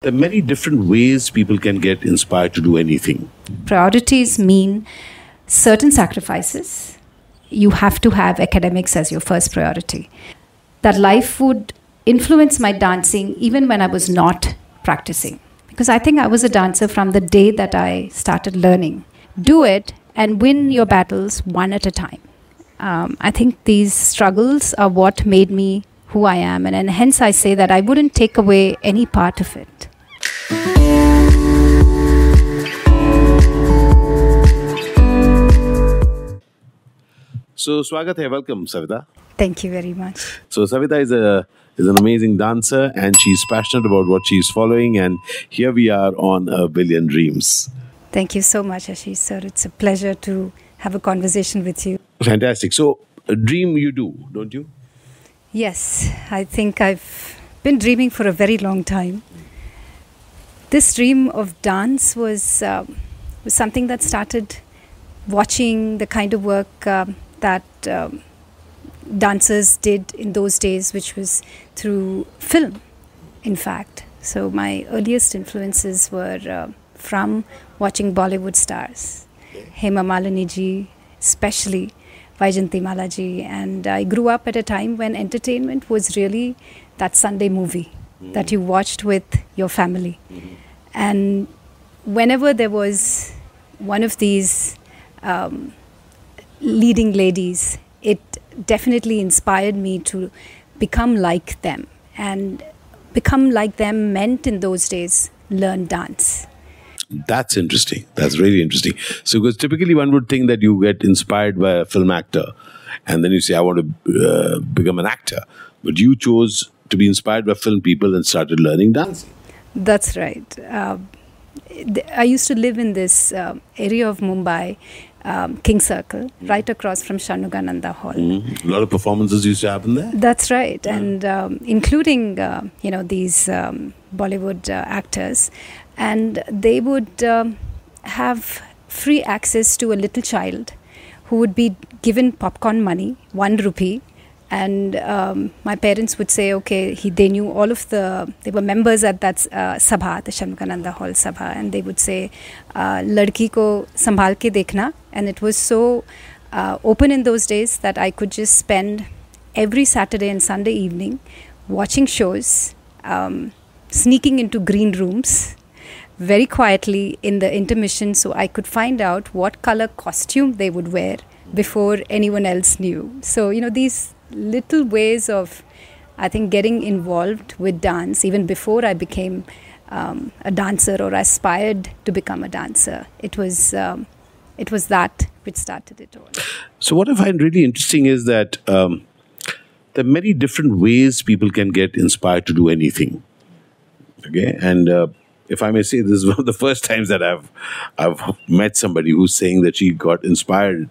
There are many different ways people can get inspired to do anything. Priorities mean certain sacrifices. You have to have academics as your first priority. That life would influence my dancing even when I was not practicing. Because I think I was a dancer from the day that I started learning. Do it and win your battles one at a time. Um, I think these struggles are what made me who I am, and, and hence I say that I wouldn't take away any part of it. So, Swagat hai, welcome, Savitha. Thank you very much. So, Savitha is a is an amazing dancer, and she's passionate about what she's following. And here we are on a billion dreams. Thank you so much, Ashish sir. It's a pleasure to have a conversation with you. Fantastic. So, a dream you do, don't you? Yes, I think I've been dreaming for a very long time. This dream of dance was, um was something that started watching the kind of work um, that um, dancers did in those days, which was through film, in fact. So my earliest influences were uh, from watching Bollywood stars, Hema Malini ji, especially Vyjayanthimala ji. And I grew up at a time when entertainment was really that Sunday movie that you watched with your family. And whenever there was one of these um, leading ladies, it definitely inspired me to become like them. And become like them meant in those days learn dance. That's interesting. That's really interesting. So, because typically one would think that you get inspired by a film actor, and then you say, "I want to uh, become an actor," but you chose to be inspired by film people and started learning dancing. That's right. Uh, I used to live in this um area of Mumbai, um, King Circle, right across from Shanmukhananda Hall. Mhm. A lot of performances used to happen there. That's right, and um, including uh, you know these um, Bollywood uh, actors, and they would have free access to a little child who would be given popcorn money, one rupee. And um, my parents would say, okay, he, they knew all of the, they were members at that uh, sabha, the Shanmukhananda Hall sabha, and they would say, uh, ladki ko sambhal ke dekhna. And it was so uh, open in those days that I could just spend every Saturday and Sunday evening watching shows, um, sneaking into green rooms very quietly in the intermission so I could find out what color costume they would wear before anyone else knew. So, you know, these little ways of, I think, getting involved with dance even before I became um, a dancer or aspired to become a dancer. It was, um, it was that which started it all. So, what I find really interesting is that um, there are many different ways people can get inspired to do anything. Okay, and uh, if I may say, this is one of the first times that I've I've met somebody who's saying that she got inspired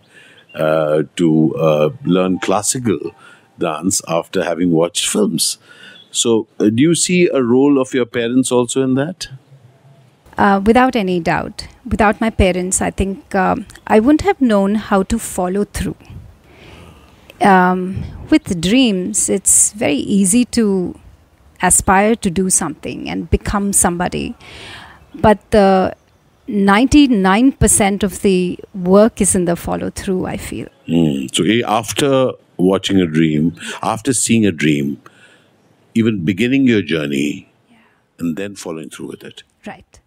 to uh, learn classical dance after having watched films. So, uh, do you see a role of your parents also in that? Uh, without any doubt. Without my parents, I think um, I wouldn't have known how to follow through. Um, with dreams, it's very easy to aspire to do something and become somebody. But the 99% of the work is in the follow through, I feel. Mm. So, after watching a dream, after seeing a dream, even beginning your journey, and then following through with it. Right.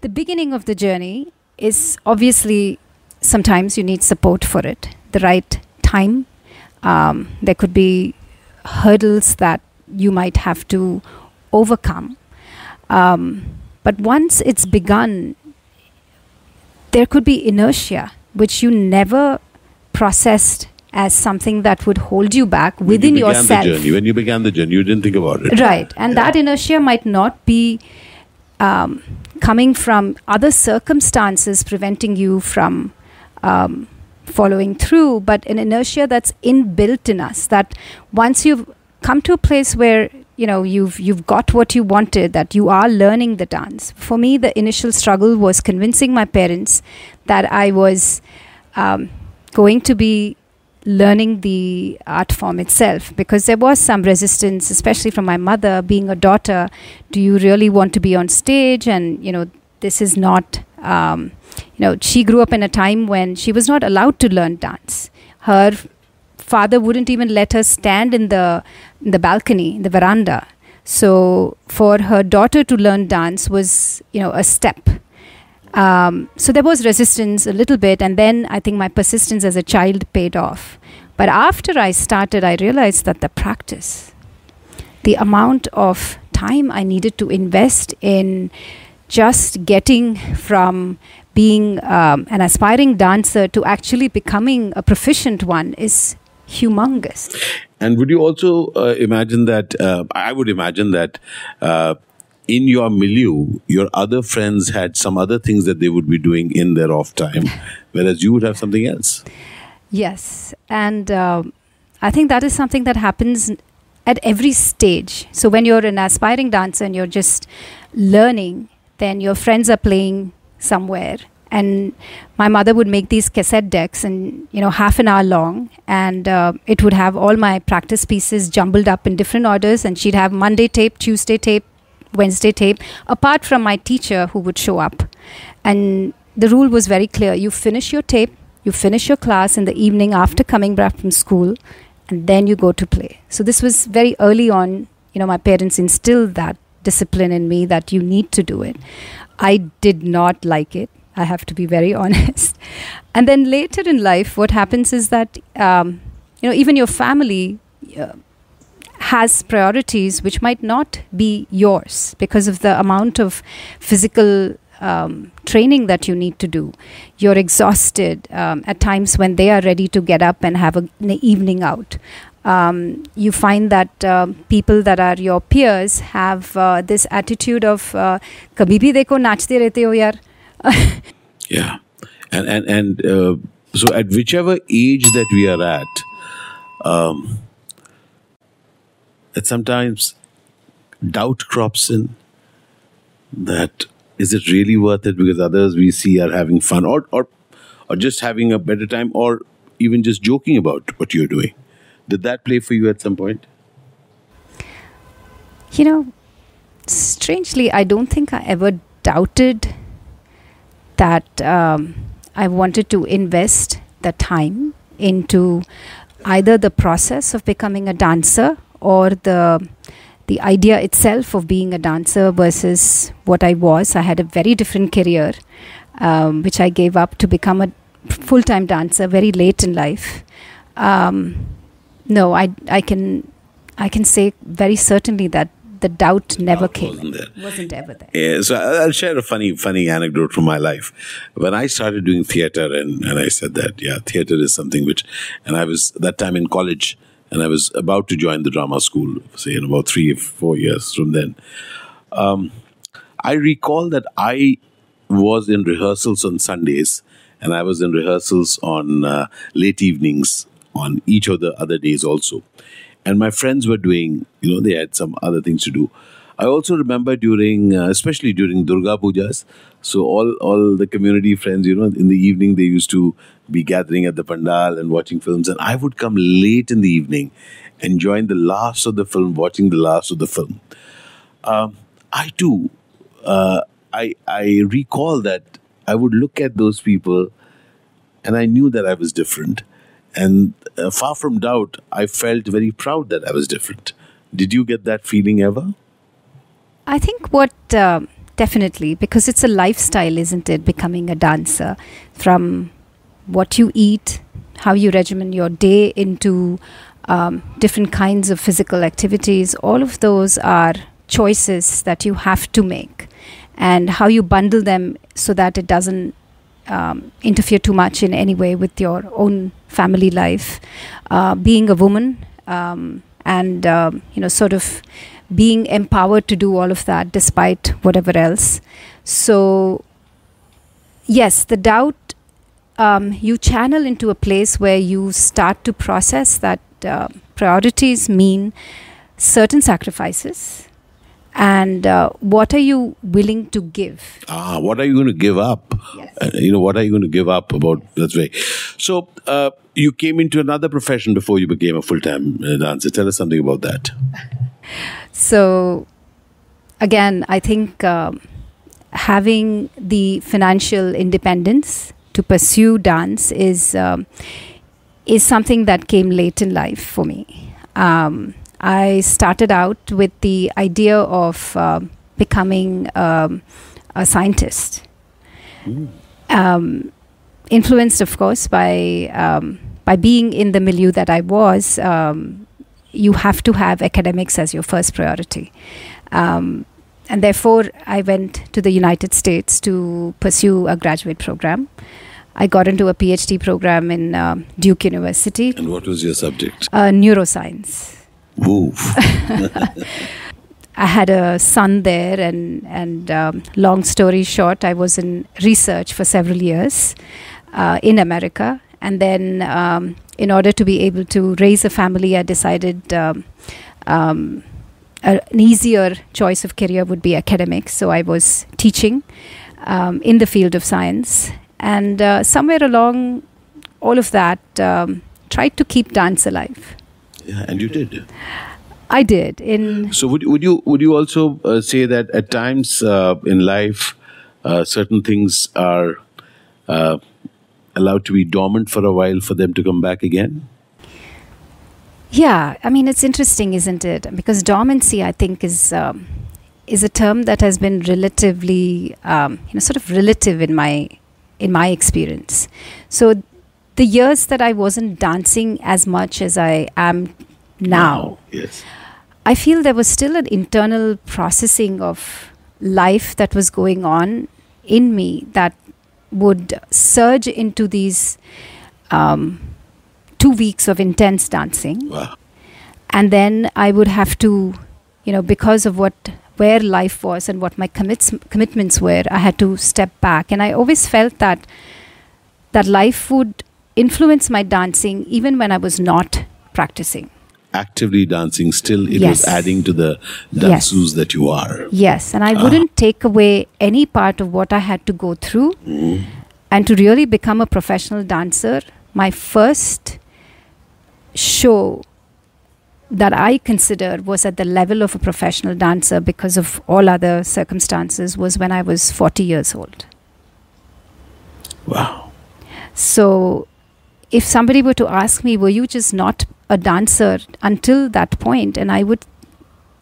The beginning of the journey is obviously sometimes you need support for it, the right time. Um, there could be hurdles that you might have to overcome. Um, but once it's begun, there could be inertia, which you never processed as something that would hold you back When within you began yourself. The journey, when you began the journey, you didn't think about it. Right. And that inertia might not be um, coming from other circumstances preventing you from um, following through, but an inertia that's inbuilt in us. That once you've come to a place where you know you've you've got what you wanted, that you are learning the dance. For me, the initial struggle was convincing my parents that I was um, going to be learning the art form itself because there was some resistance especially from my mother being a daughter do you really want to be on stage and you know this is not um, you know she grew up in a time when she was not allowed to learn dance her father wouldn't even let her stand in the in the balcony in the veranda so for her daughter to learn dance was you know a step um, so there was resistance a little bit, and then I think my persistence as a child paid off. But after I started, I realized that the practice, the amount of time I needed to invest in just getting from being um, an aspiring dancer to actually becoming a proficient one is humongous. And would you also uh, imagine that? Uh, I would imagine that uh, in your milieu, your other friends had some other things that they would be doing in their off time, whereas you would have something else. Yes, and uh, I think that is something that happens at every stage. So when you're an aspiring dancer and you're just learning, then your friends are playing somewhere. And my mother would make these cassette decks, and you know, half an hour long, and uh, it would have all my practice pieces jumbled up in different orders. And she'd have Monday tape, Tuesday tape, Wednesday tape, apart from my teacher who would show up. And the rule was very clear you finish your tape, you finish your class in the evening after coming back from school, and then you go to play. So this was very early on. You know, my parents instilled that discipline in me that you need to do it. I did not like it. I have to be very honest. And then later in life, what happens is that um, you know even your family. Uh, has priorities which might not be yours because of the amount of physical um, training that you need to do. You're exhausted um, at times when they are ready to get up and have a, an evening out. Um, you find that uh, people that are your peers have uh, this attitude of uh, "kabhi bhi dekho nachte rehte ho yaar." yeah, and and and uh, so at whichever age that we are at, um, that sometimes doubt crops in that is it really worth it because others we see are having fun or or or just having a better time or even just joking about what you're doing. Did that play for you at some point? You know strangely i don't think i ever doubted that um, i wanted to invest the time into either the process of becoming a dancer or the the idea itself of being a dancer versus what I was. I had a very different career, um, which I gave up to become a full time dancer very late in life. Um, no, I I can I can say very certainly that the doubt never came. Wasn't, wasn't ever there. Yeah, so I'll share a funny, funny anecdote from my life. When I started doing theater, and, and I said that, yeah, theater is something which, and I was that time in college, and I was about to join the drama school, say in about three or four years from then. Um, I recall that I was in rehearsals on Sundays, and I was in rehearsals on uh, late evenings on each of the other days also. And my friends were doing, you know, they had some other things to do. I also remember during, uh, especially during Durga Pujas, so all all the community friends, you know, in the evening they used to be gathering at the pandal and watching films, and I would come late in the evening and join the last of the film, watching the last of the film. Um, I too, uh, I I recall that I would look at those people, and I knew that I was different, and uh, far from doubt, I felt very proud that I was different. Did you get that feeling ever? I think what uh, definitely because it's a lifestyle, isn't it? Becoming a dancer from what you eat, how you regimen your day into um, different kinds of physical activities. All of those are choices that you have to make, and how you bundle them so that it doesn't um, interfere too much in any way with your own family life. Uh, being a woman um, and um, you know, sort of being empowered to do all of that despite whatever else. So, yes, the doubt um, you channel into a place where you start to process that uh, priorities mean certain sacrifices and uh, what are you willing to give ah what are you going to give up yes. uh, you know what are you going to give up about that's right so uh, you came into another profession before you became a full time uh, dancer. Tell us something about that. So, again, I think um, having the financial independence to pursue dance is um, is something that came late in life for me. Um, I started out with the idea of uh, becoming um, a scientist, um, influenced, of course, by um, by being in the milieu that I was. Um, you have to have academics as your first priority. Um, and therefore, I went to the United States to pursue a graduate program. I got into a PhD program in uh, Duke University, And what was your subject? uh, neuroscience. Woof. I had a son there, and and um, long story short, I was in research for several years uh, in America, and then um, in order to be able to raise a family, I decided um, um, an easier choice of career would be academics. So I was teaching um, in the field of science, and uh, somewhere along all of that, um, tried to keep dance alive. Yeah, and you did. I did in So would would you would you also uh, say that at times uh, in life, uh, certain things are uh, allowed to be dormant for a while for them to come back again? Yeah, I mean it's interesting, isn't it? Because dormancy, I think, is um, is a term that has been relatively, um, you know, sort of relative in my in my experience. So the years that I wasn't dancing as much as I am now, Yes. I feel there was still an internal processing of life that was going on in me that would surge into these um, two weeks of intense dancing Wow. and then I would have to, you know, because of what where life was and what my commits, commitments were, I had to step back, and I always felt that that life would influence my dancing even when I was not practicing. Actively dancing, still it Yes. was adding to the Yes. that you are. Yes, and I ah. wouldn't take away any part of what I had to go through. Mm-hmm. And to really become a professional dancer, my first show that I consider was at the level of a professional dancer because of all other circumstances was when I was 40 years old. Wow. So, if somebody were to ask me, were you just not a dancer until that point? And I would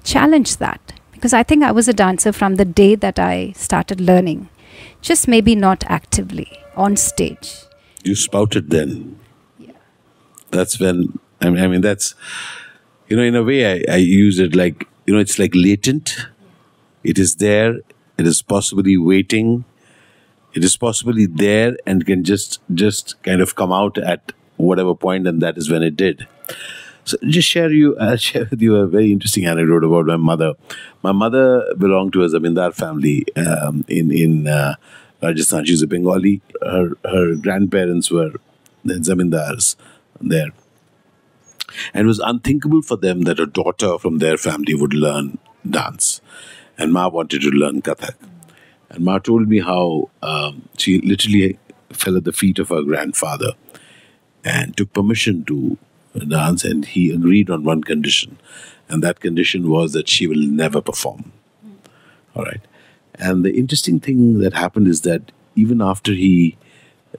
challenge that because I think I was a dancer from the day that I started learning, just maybe not actively on stage. You spouted then. Yeah. That's when I mean, I mean that's you know in a way I, I use it like you know it's like latent. It is there. It is possibly waiting. It is possibly there and can just just kind of come out at whatever point, and that is when it did. So just share you I'll share with you a very interesting anecdote about my mother. My mother belonged to a zamindar family um, in in uh, Rajasthan. She's a Bengali. Her her grandparents were zamindars there. And it was unthinkable for them that a daughter from their family would learn dance. And Ma wanted to learn Kathak. And Ma told me how um, she literally fell at the feet of her grandfather and took permission to dance, and he agreed on one condition. And that condition was that she will never perform. All right. And the interesting thing that happened is that even after he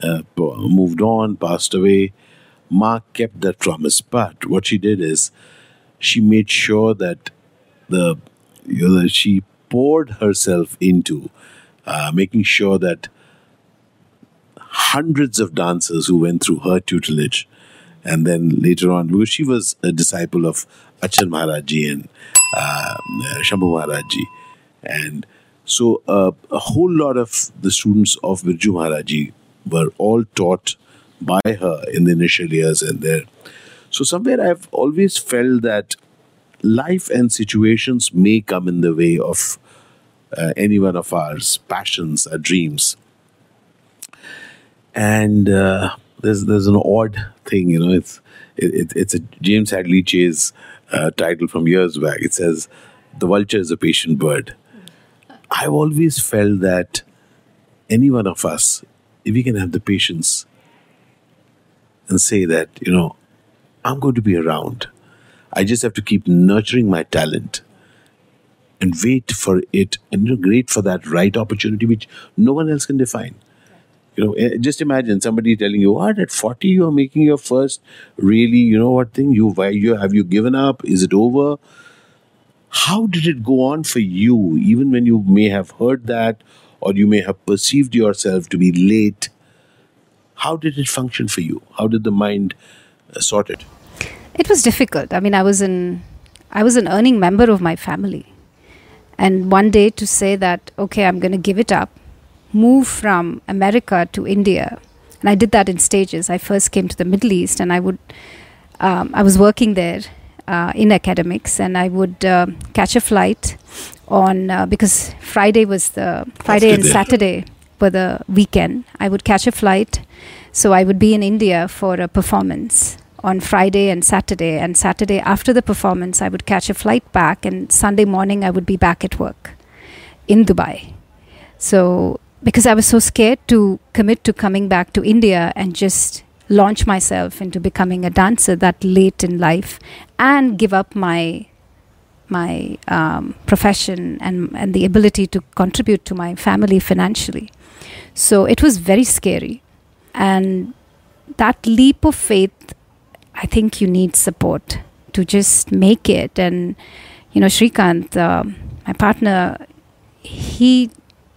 uh, moved on, passed away, Ma kept that promise. But what she did is she made sure that the you know, she poured herself into uh, making sure that hundreds of dancers who went through her tutelage and then later on because she was a disciple of Achhan Maharaji and uh, Shambhu Maharaji. And so uh, a whole lot of the students of Birju Maharaji were all taught by her in the initial years and there. So somewhere I've always felt that life and situations may come in the way of uh, any one of our passions, our dreams. And uh, there's there's an odd thing, you know. It's it, it, it's a James Hadley Chase uh, title from years back. It says, "The vulture is a patient bird." I've always felt that any one of us, if we can have the patience and say that, you know, I'm going to be around. I just have to keep nurturing my talent and wait for it and you know, wait for that right opportunity which no one else can define. You know, eh, just imagine somebody telling you, "What at forty you are making your first really, you know, what thing? You why you have you given up? Is it over?" How did it go on for you, even when you may have heard that, or you may have perceived yourself to be late? How did it function for you? How did the mind uh, sort it? It was difficult. I mean, I was an I was an earning member of my family, and one day to say that okay, I'm going to give it up, move from America to India, and I did that in stages. I first came to the Middle East, and I would um, I was working there uh, in academics, and I would uh, catch a flight on uh, because Friday was the Friday and Saturday were the weekend. I would catch a flight, so I would be in India for a performance on Friday and Saturday. And Saturday after the performance, I would catch a flight back, and Sunday morning, I would be back at work in Dubai. So, because I was so scared to commit to coming back to India and just launch myself into becoming a dancer that late in life and give up my my um, profession and and the ability to contribute to my family financially so it was very scary and that leap of faith I think you need support to just make it. And, you know, Shrikant, uh, my partner, he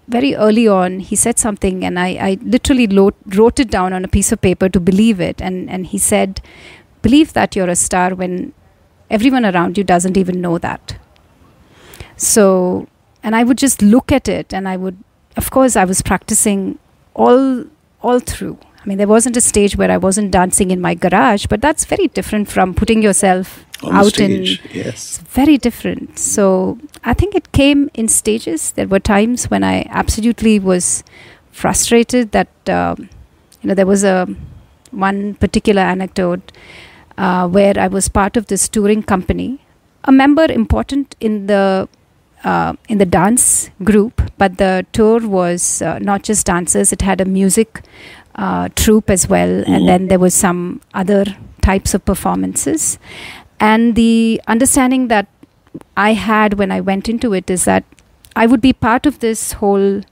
very early on he said something and I, I literally wrote it down on a piece of paper to believe it. And, and he said, believe that you're a star when everyone around you doesn't even know that. So, and I would just look at it and I would, of course, I was practicing all all through mean, there wasn't a stage where I wasn't dancing in my garage, but that's very different from putting yourself On out stage, in. yes. It's very different. So I think it came in stages. There were times when I absolutely was frustrated that um, you know there was a one particular anecdote uh, where I was part of this touring company, a member important in the uh, in the dance group, but the tour was uh, not just dancers; it had a music uh, troupe as well, Mm-hmm. and then there was some other types of performances. And the understanding that I had when I went into it is that I would be part of this whole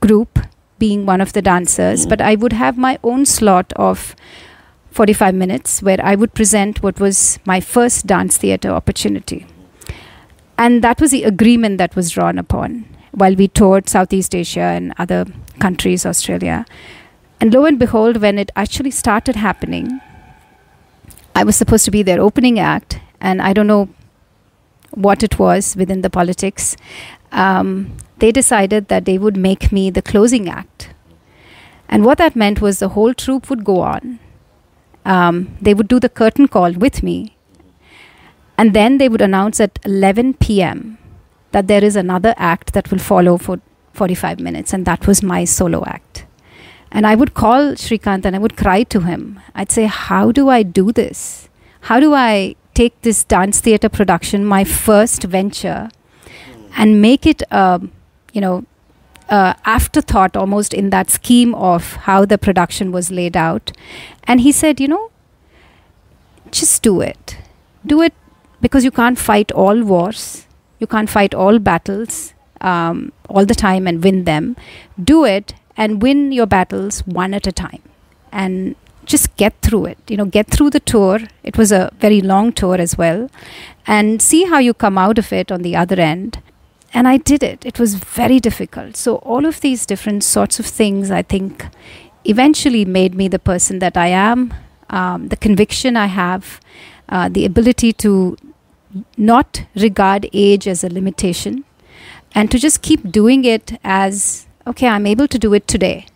group, being one of the dancers, Mhm. but I would have my own slot of 45 minutes where I would present what was my first dance theatre opportunity. And that was the agreement that was drawn upon while we toured Southeast Asia and other countries, Australia. And lo and behold, when it actually started happening, I was supposed to be their opening act, and I don't know what it was within the politics. Um, they decided that they would make me the closing act. And what that meant was the whole troupe would go on. Um, they would do the curtain call with me. And then they would announce at 11 p.m. that there is another act that will follow for 45 minutes. And that was my solo act. And I would call Shrikant and I would cry to him. I'd say, How do I do this? How do I take this dance theatre production, my first venture, and make it a, you know, uh, afterthought almost in that scheme of how the production was laid out? And he said, You know, just do it. Do it because you can't fight all wars, you can't fight all battles um, all the time and win them. Do it and win your battles one at a time and just get through it. You know get through the tour. It was a very long tour as well and see how you come out of it on the other end. And i did it. It was very difficult. So all of these different sorts of things i think eventually made me the person that i am. Um, the conviction i have uh, the ability to not regard age as a limitation and to just keep doing it as okay i'm able to do it today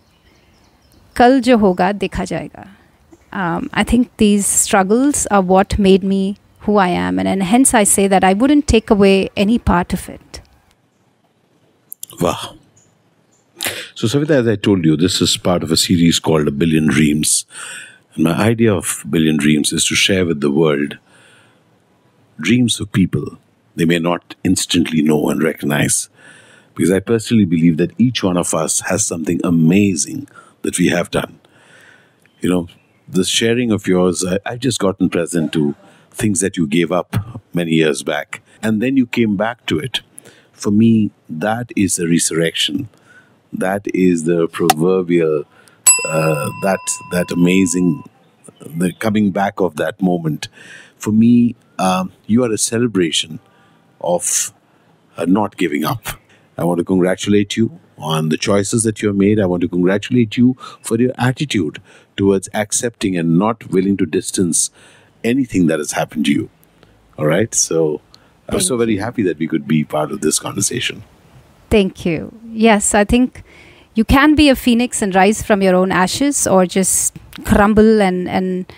kal jo hoga dekha jayega um, i think these struggles are what made me who i am and, and hence i say that i wouldn't take away any part of it Wow. So, Savitha, as I told you, this is part of a series called A Billion Dreams. And my idea of Billion Dreams is to share with the world dreams of people they may not instantly know and recognize. Because I personally believe that each one of us has something amazing that we have done. You know, this sharing of yours, I, I've just gotten present to things that you gave up many years back, and then you came back to it. For me, that is a resurrection. That is the proverbial, uh, that that amazing, the coming back of that moment. For me, um, you are a celebration of uh, not giving up. I want to congratulate you on the choices that you have made. I want to congratulate you for your attitude towards accepting and not willing to distance anything that has happened to you. All right. So I'm so very happy that we could be part of this conversation. Thank you. Yes, I think you can be a phoenix and rise from your own ashes, or just crumble and and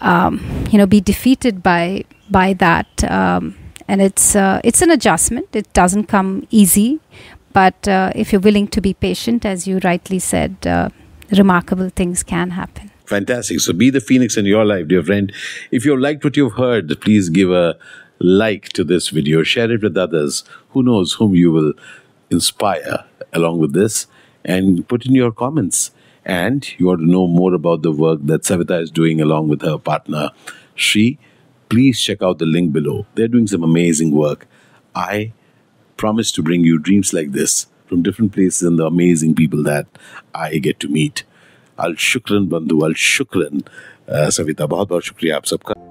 um, you know be defeated by by that. Um, and it's uh, it's an adjustment. It doesn't come easy, but uh, if you're willing to be patient, as you rightly said, uh, remarkable things can happen. Fantastic. So be the phoenix in your life, dear friend. If you liked what you've heard, please give a like to this video, share it with others. Who knows whom you will inspire along with this, and put in your comments. And you want to know more about the work that Savitha is doing along with her partner, Shri, please check out the link below. They're doing some amazing work. I promise to bring you dreams like this from different places and the amazing people that I get to meet. Al Shukran Bandhu, Al Shukran. Uh, Savitha, बहुत बहुत शुक्रिया आप सबका